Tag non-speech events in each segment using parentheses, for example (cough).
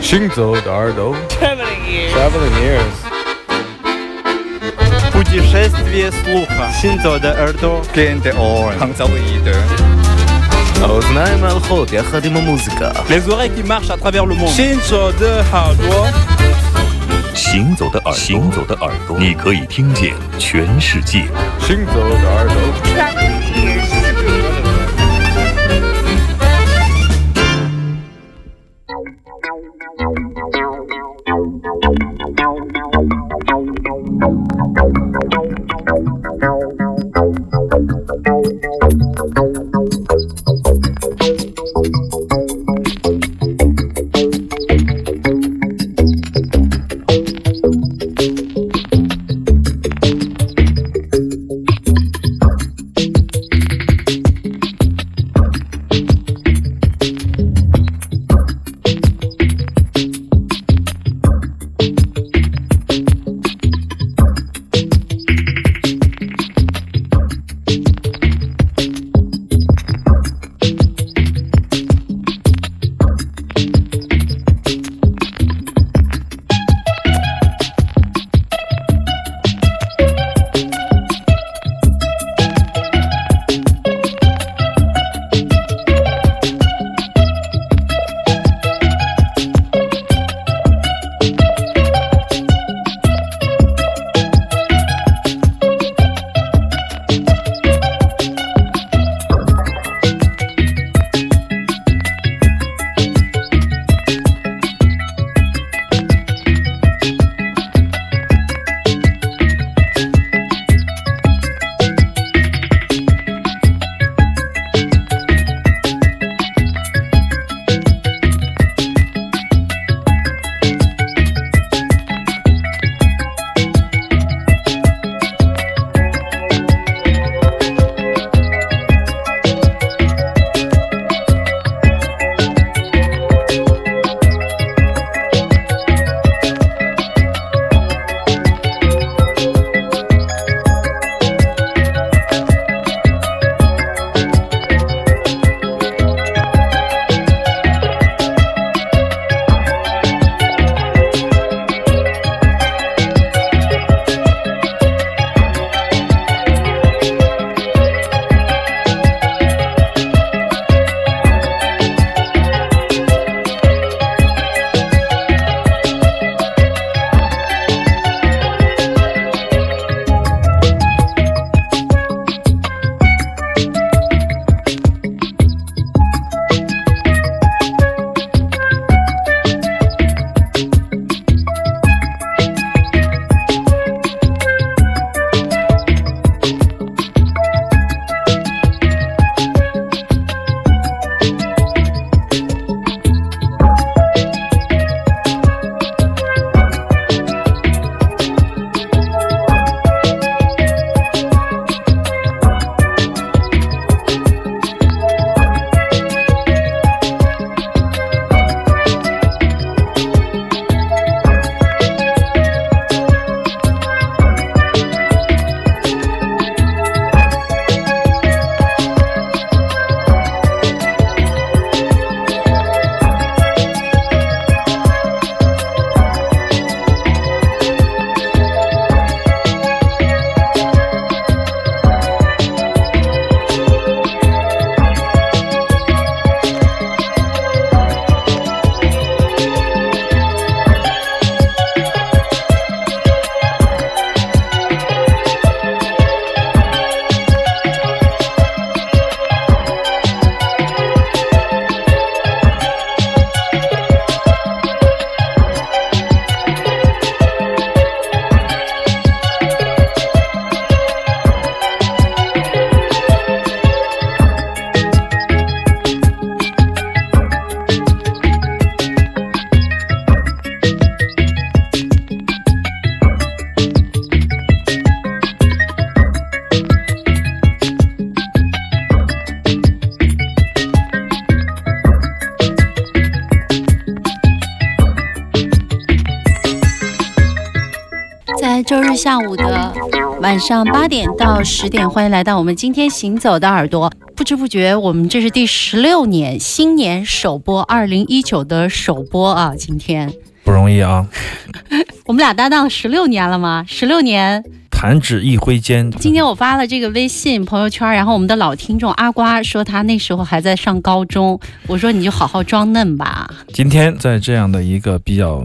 行走的耳朵。 Traveling ears. Traveling ears. Путешествие слуха. Синзо de耳朵. Gente on. Hanzaoide. האוזניים הלכות יחד עם המוזיקה. Les oreilles qui marchent à travers le monde. Shinzo de 耳朵。行走的耳朵，行走的耳朵，你可以听见全世界。行走的耳朵。 下午的晚上八点到十点，欢迎来到我们今天行走的耳朵。不知不觉，我们这是第十六年新年首播，二零一九的首播啊！今天不容易啊，(laughs) 我们俩搭档十六年了吗？十六年。弹指一挥间。今天我发了这个微信朋友圈，然后我们的老听众阿瓜说他那时候还在上高中，我说你就好好装嫩吧。今天在这样的一个比较。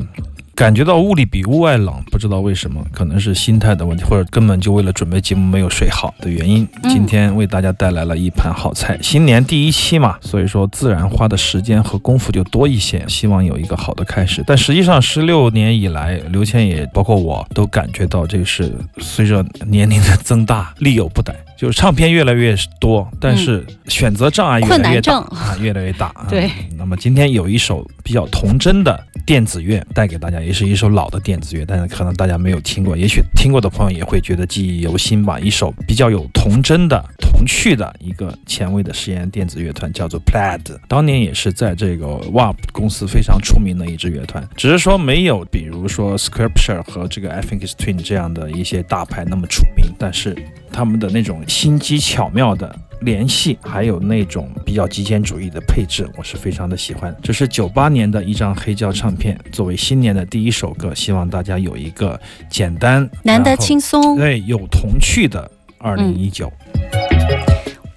感觉到屋里比屋外冷，不知道为什么，可能是心态的问题，或者根本就为了准备节目没有睡好的原因。今天为大家带来了一盘好菜，新年第一期嘛，所以说自然花的时间和功夫就多一些，希望有一个好的开始。但实际上，十六年以来，刘谦也包括我都感觉到，这是随着年龄的增大，力有不逮。就是唱片越来越多，但是选择障碍越来越大啊，越来越大。对，那么今天有一首比较童真的电子乐带给大家，也是一首老的电子乐，但是可能大家没有听过，也许听过的朋友也会觉得记忆犹新吧。一首比较有童真的、童趣的一个前卫的实验电子乐团，叫做 Plaid，当年也是在这个 WAP 公司非常出名的一支乐团，只是说没有比如说 Scripture 和这个 I Think It's Twin 这样的一些大牌那么出名，但是。他们的那种心机巧妙的联系，还有那种比较极简主义的配置，我是非常的喜欢。这是九八年的一张黑胶唱片，作为新年的第一首歌，希望大家有一个简单、难得轻松、对有童趣的二零一九。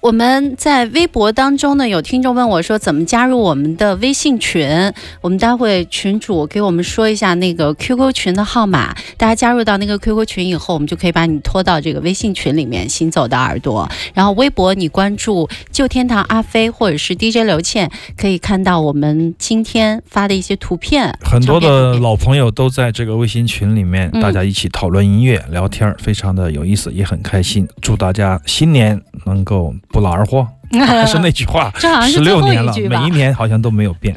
我们在微博当中呢，有听众问我说怎么加入我们的微信群？我们待会群主给我们说一下那个 QQ 群的号码，大家加入到那个 QQ 群以后，我们就可以把你拖到这个微信群里面。行走的耳朵，然后微博你关注旧天堂阿飞或者是 DJ 刘倩，可以看到我们今天发的一些图片。很多的老朋友都在这个微信群里面，大家一起讨论音乐、聊天，非常的有意思，也很开心。祝大家新年能够。不劳而获，(laughs) 还是那句话，十六年了，每一年好像都没有变。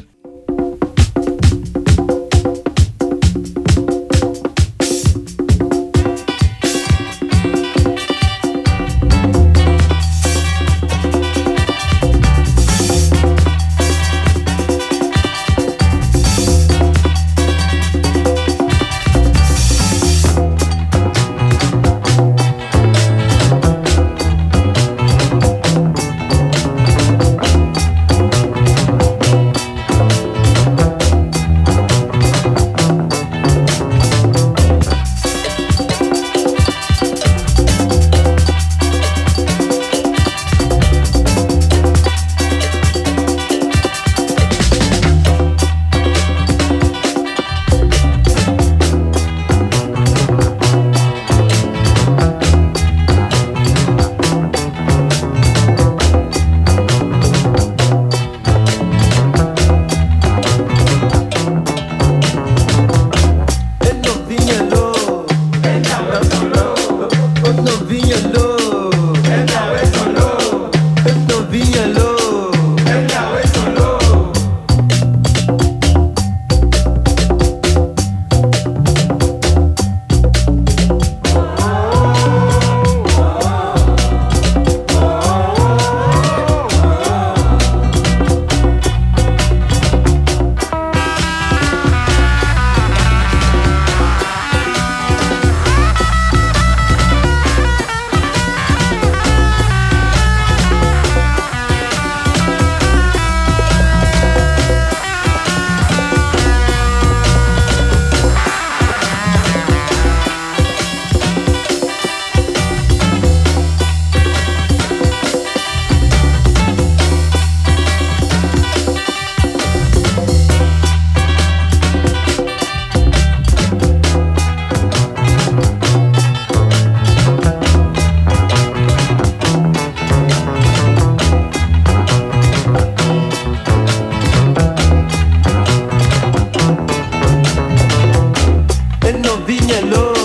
novinha é louca.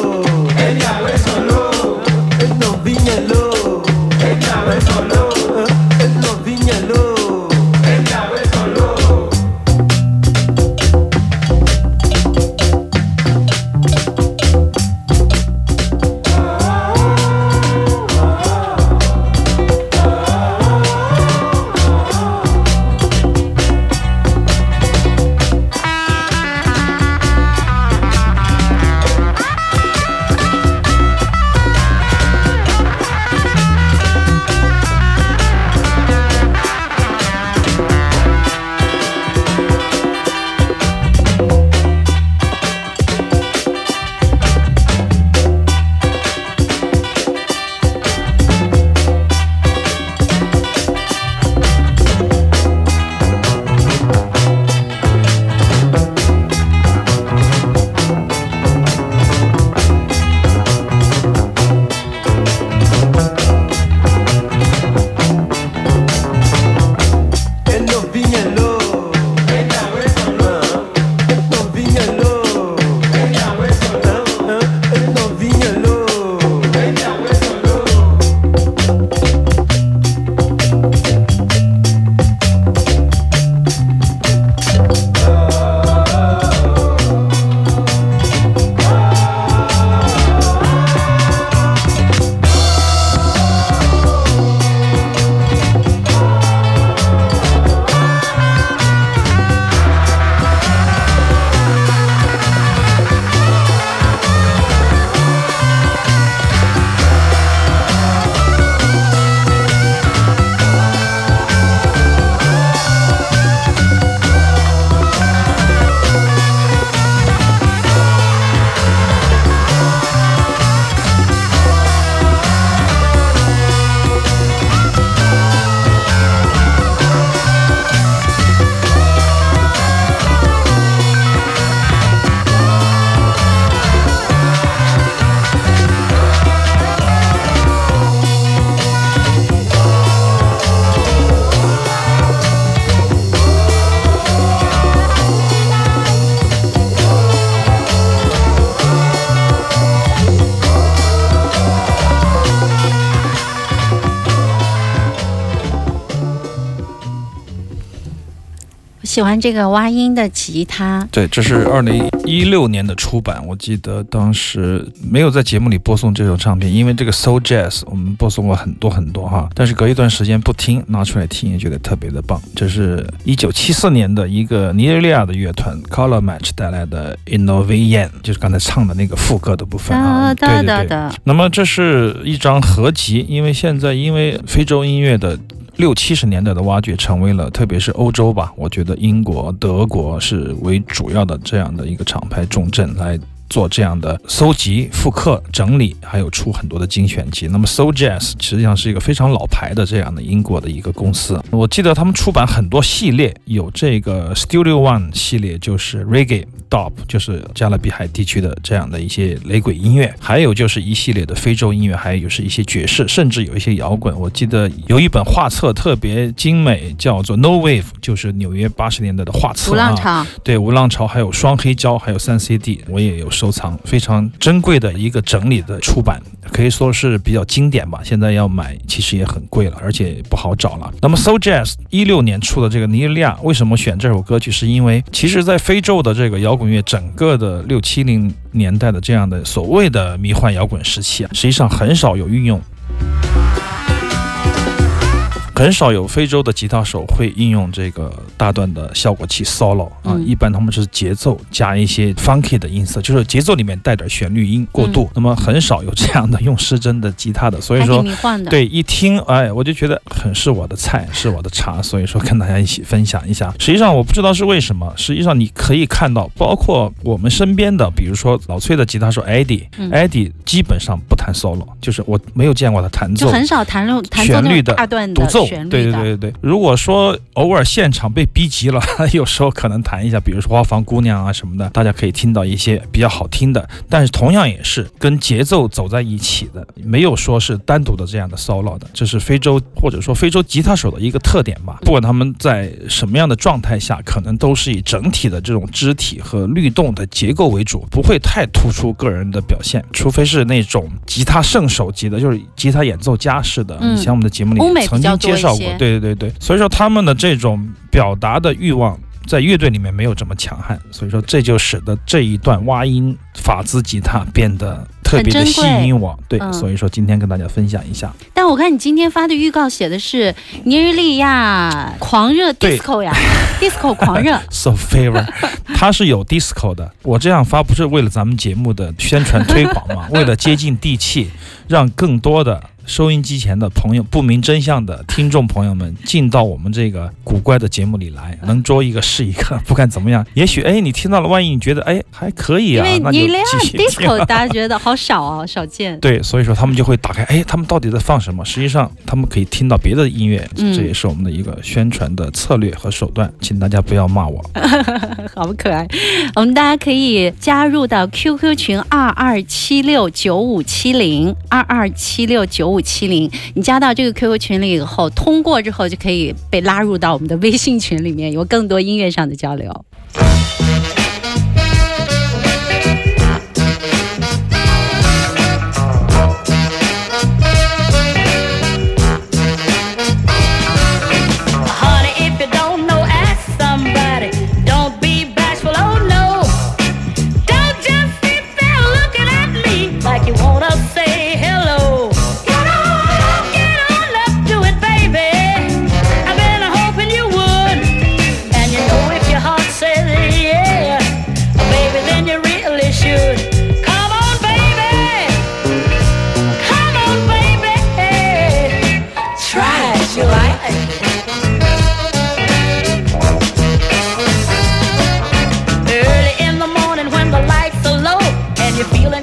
喜欢这个蛙音的吉他，对，这是 (laughs) 二零一六年的出版，我记得当时没有在节目里播送这首唱片，因为这个 Soul Jazz 我们播送过很多很多哈，但是隔一段时间不听，拿出来听也觉得特别的棒。这是一九七四年的一个尼日利亚的乐团 Color Match 带来的 Innovian，就是刚才唱的那个副歌的部分啊，对哒对对。那么这是一张合集，因为现在因为非洲音乐的六七十年代的挖掘，成为了特别是欧洲吧，我觉得英国、德国是为主要的这样的一个厂牌重镇来。做这样的搜集、复刻、整理，还有出很多的精选集。那么 Soul Jazz 实际上是一个非常老牌的这样的英国的一个公司。我记得他们出版很多系列，有这个 Studio One 系列，就是 Reggae Dub，就是加勒比海地区的这样的一些雷鬼音乐，还有就是一系列的非洲音乐，还有就是一些爵士，甚至有一些摇滚。我记得有一本画册特别精美，叫做 No Wave，就是纽约八十年代的画册无浪啊。潮，对，无浪潮还有双黑胶，还有三 CD，我也有收藏，非常珍贵的一个整理的出版，可以说是比较经典吧。现在要买其实也很贵了，而且不好找了。那么 So Jazz 一六年出的这个尼日利亚，为什么选这首歌曲？是因为其实，在非洲的这个摇滚乐，整个的六七零年代的这样的所谓的迷幻摇滚时期啊，实际上很少有运用。很少有非洲的吉他手会应用这个大段的效果器 solo 啊，嗯一般他们是节奏加一些 funky 的音色，就是节奏里面带点旋律音过渡。那么很少有这样的用失真的吉他的，所以说对，一听，哎，我就觉得很是我的菜，是我的茶，所以说跟大家一起分享一下。实际上我不知道是为什么，实际上你可以看到，包括我们身边的，比如说老崔的吉他手 Eddie，Eddie、嗯基本上不弹 solo，就是我没有见过他弹奏就很少弹奏弹旋律的大段的独奏，旋律的。对对对对。如果说偶尔现场被逼急了，(laughs) 有时候可能弹一下，比如说《花房姑娘》啊什么的，大家可以听到一些比较好听的。但是同样也是跟节奏走在一起的，没有说是单独的这样的 solo 的，这是非洲或者说非洲吉他手的一个特点吧。不管他们在什么样的状态下，可能都是以整体的这种肢体和律动的结构为主，不会太突出个人的表现，除非是那种吉他圣手级的，就是吉他演奏家式的。嗯以前我们的节目里曾较多介绍过，对对对对，所以说他们的这种表达的欲望。在乐队里面没有这么强悍，所以说这就使得这一段挖音法兹吉他变得特别的吸引我。对，嗯所以说今天跟大家分享一下。但我看你今天发的预告写的是尼日利亚狂热 disco 呀，(laughs) disco 狂热。(laughs) So favor，它是有 disco 的。我这样发不是为了咱们节目的宣传推广吗？为了接近地气，让更多的收音机前的朋友、不明真相的听众朋友们进到我们这个古怪的节目里来，能捉一个是一个。(laughs) 不管怎么样，也许哎，你听到了，万一你觉得哎还可以啊，因为尼日利亚继续听 (laughs) disco 大家觉得好少哦，(laughs) 少见。对，所以说他们就会打开，哎，他们到底在放什么？实际上，他们可以听到别的音乐，嗯这也是我们的一个宣传的策略和手段，请大家不要骂我。好可爱。我们大家可以加入到 QQ 群二二七六九五七零二二七六九五七零。你加到这个 QQ 群里以后，通过之后就可以被拉入到我们的微信群里面，有更多音乐上的交流。feeling.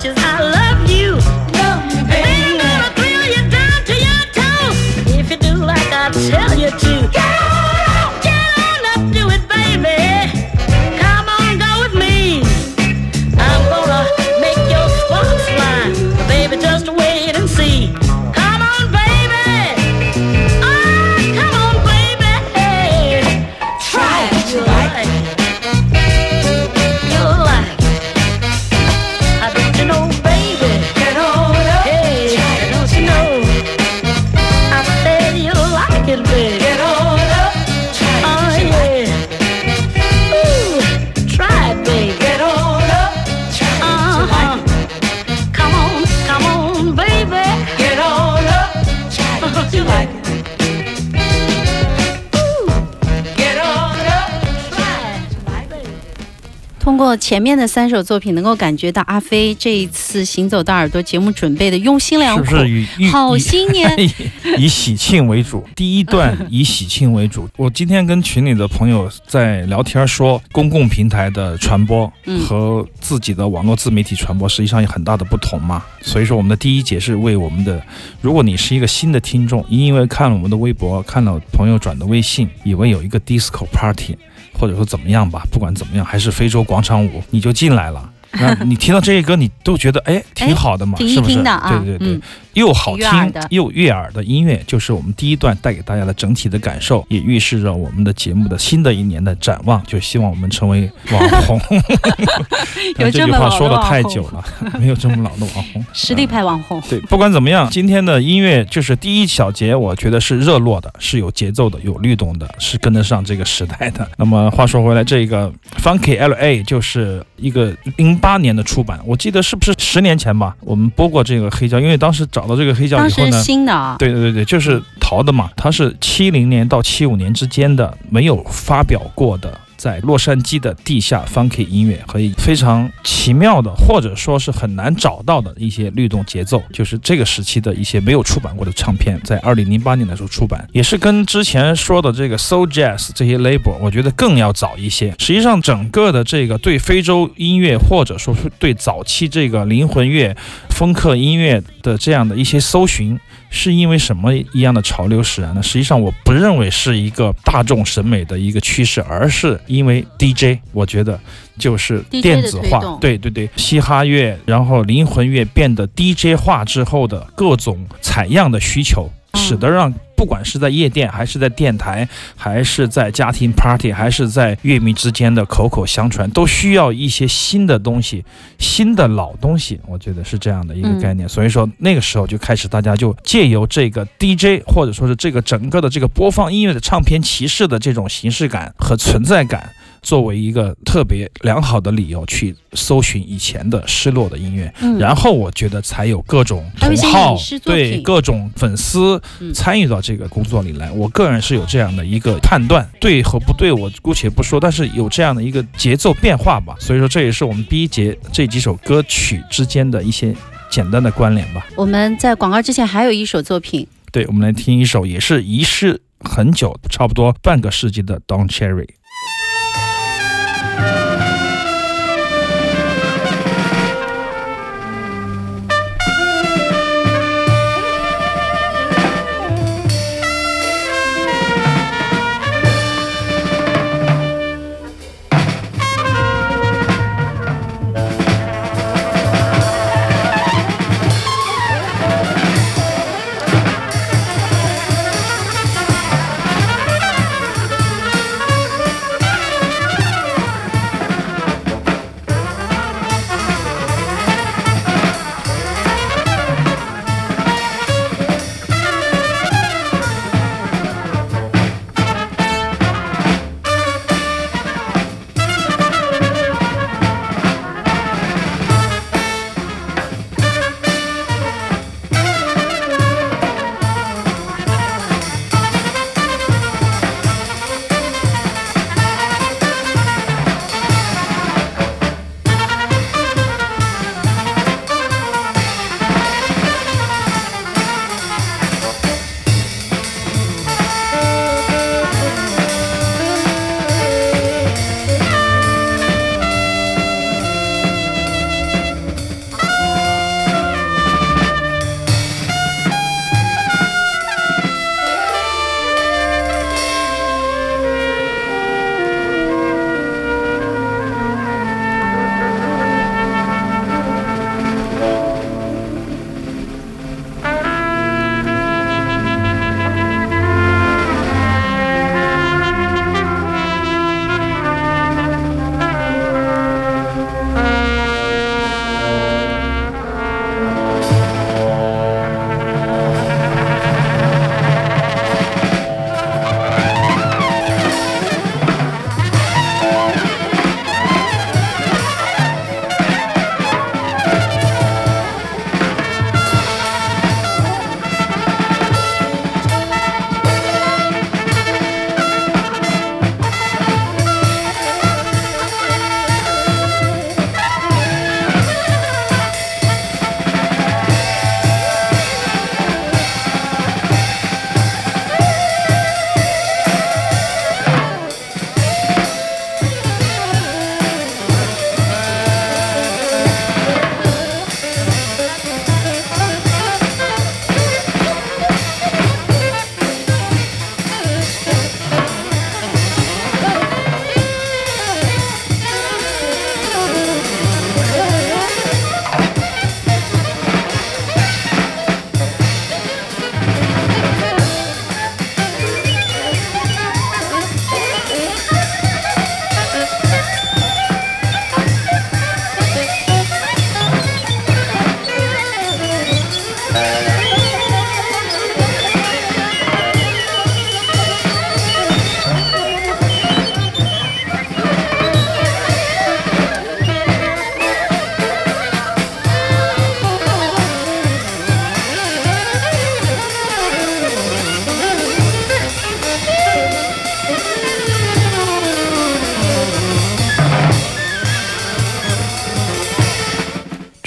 much as I 过前面的三首作品，能够感觉到阿飞这一次《行走的耳朵》节目准备的用心良苦。是不是好新年以以喜庆为主？第一段 (laughs) 以喜庆为主。我今天跟群里的朋友在聊天说，公共平台的传播嗯和自己的网络自媒体传播实际上有很大的不同嘛。所以说，我们的第一节是为我们的，如果你是一个新的听众，因为看了我们的微博，看了朋友转的微信，以为有一个 disco party。或者说怎么样吧，不管怎么样，还是非洲广场舞，你就进来了。那你听到这些歌，你都觉得哎挺好的嘛，挺是不是？对对对，嗯又好听又悦耳的音乐，就是我们第一段带给大家的整体的感受，也预示着我们的节目的新的一年的展望，就希望我们成为网红。(laughs) 有这句这么老的话说的太久了，(laughs) 没有这么老的网红。实力派网红。对，不管怎么样，今天的音乐就是第一小节，我觉得是热络的，是有节奏的，有律动的，是跟得上这个时代的。(laughs) 那么话说回来，这个 Funky L.A. 就是一个零八年的出版，我记得是不是十年前吧？我们播过这个黑胶，因为当时找到这个黑胶以后呢。新的啊，对对对对，就是淘的嘛，它是七零年到七五年之间的没有发表过的，在洛杉矶的地下 funky 音乐和非常奇妙的，或者说是很难找到的一些律动节奏，就是这个时期的一些没有出版过的唱片，在二零零八年的时候出版，也是跟之前说的这个 soul jazz 这些 label，我觉得更要早一些。实际上，整个的这个对非洲音乐，或者说是对早期这个灵魂乐、风克音乐的这样的一些搜寻。是因为什么一样的潮流使然呢？实际上，我不认为是一个大众审美的一个趋势，而是因为 DJ，我觉得就是电子化对对对，嘻哈乐，然后灵魂乐变得 DJ 化之后的各种采样的需求，嗯使得让不管是在夜店，还是在电台，还是在家庭 party，还是在乐迷之间的口口相传，都需要一些新的东西，新的老东西，我觉得是这样的一个嗯概念。所以说那个时候就开始，大家就借由这个 DJ 或者说是这个整个的这个播放音乐的唱片骑士的这种形式感和存在感。作为一个特别良好的理由去搜寻以前的失落的音乐，嗯然后我觉得才有各种同好对各种粉丝嗯参与到这个工作里来。我个人是有这样的一个判断，对和不对我姑且不说，但是有这样的一个节奏变化吧。所以说这也是我们第一节这几首歌曲之间的一些简单的关联吧。我们在广告之前还有一首作品，对，我们来听一首也是遗失很久，差不多半个世纪的 Don Cherry。Thank you.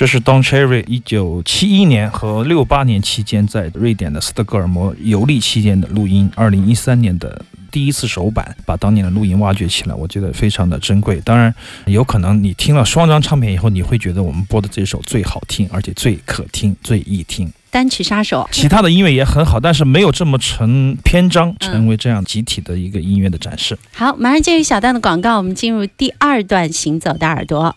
这是 Don Cherry 一九七一年和六八年期间在瑞典的斯德哥尔摩游历期间的录音，二零一三年的第一次首版，把当年的录音挖掘起来，我觉得非常的珍贵。当然，有可能你听了双张唱片以后，你会觉得我们播的这首最好听，而且最可听、最易听。单曲杀手，其他的音乐也很好，但是没有这么成篇章，成为这样集体的一个音乐的展示。好，马上进入小段的广告，我们进入第二段行走的耳朵。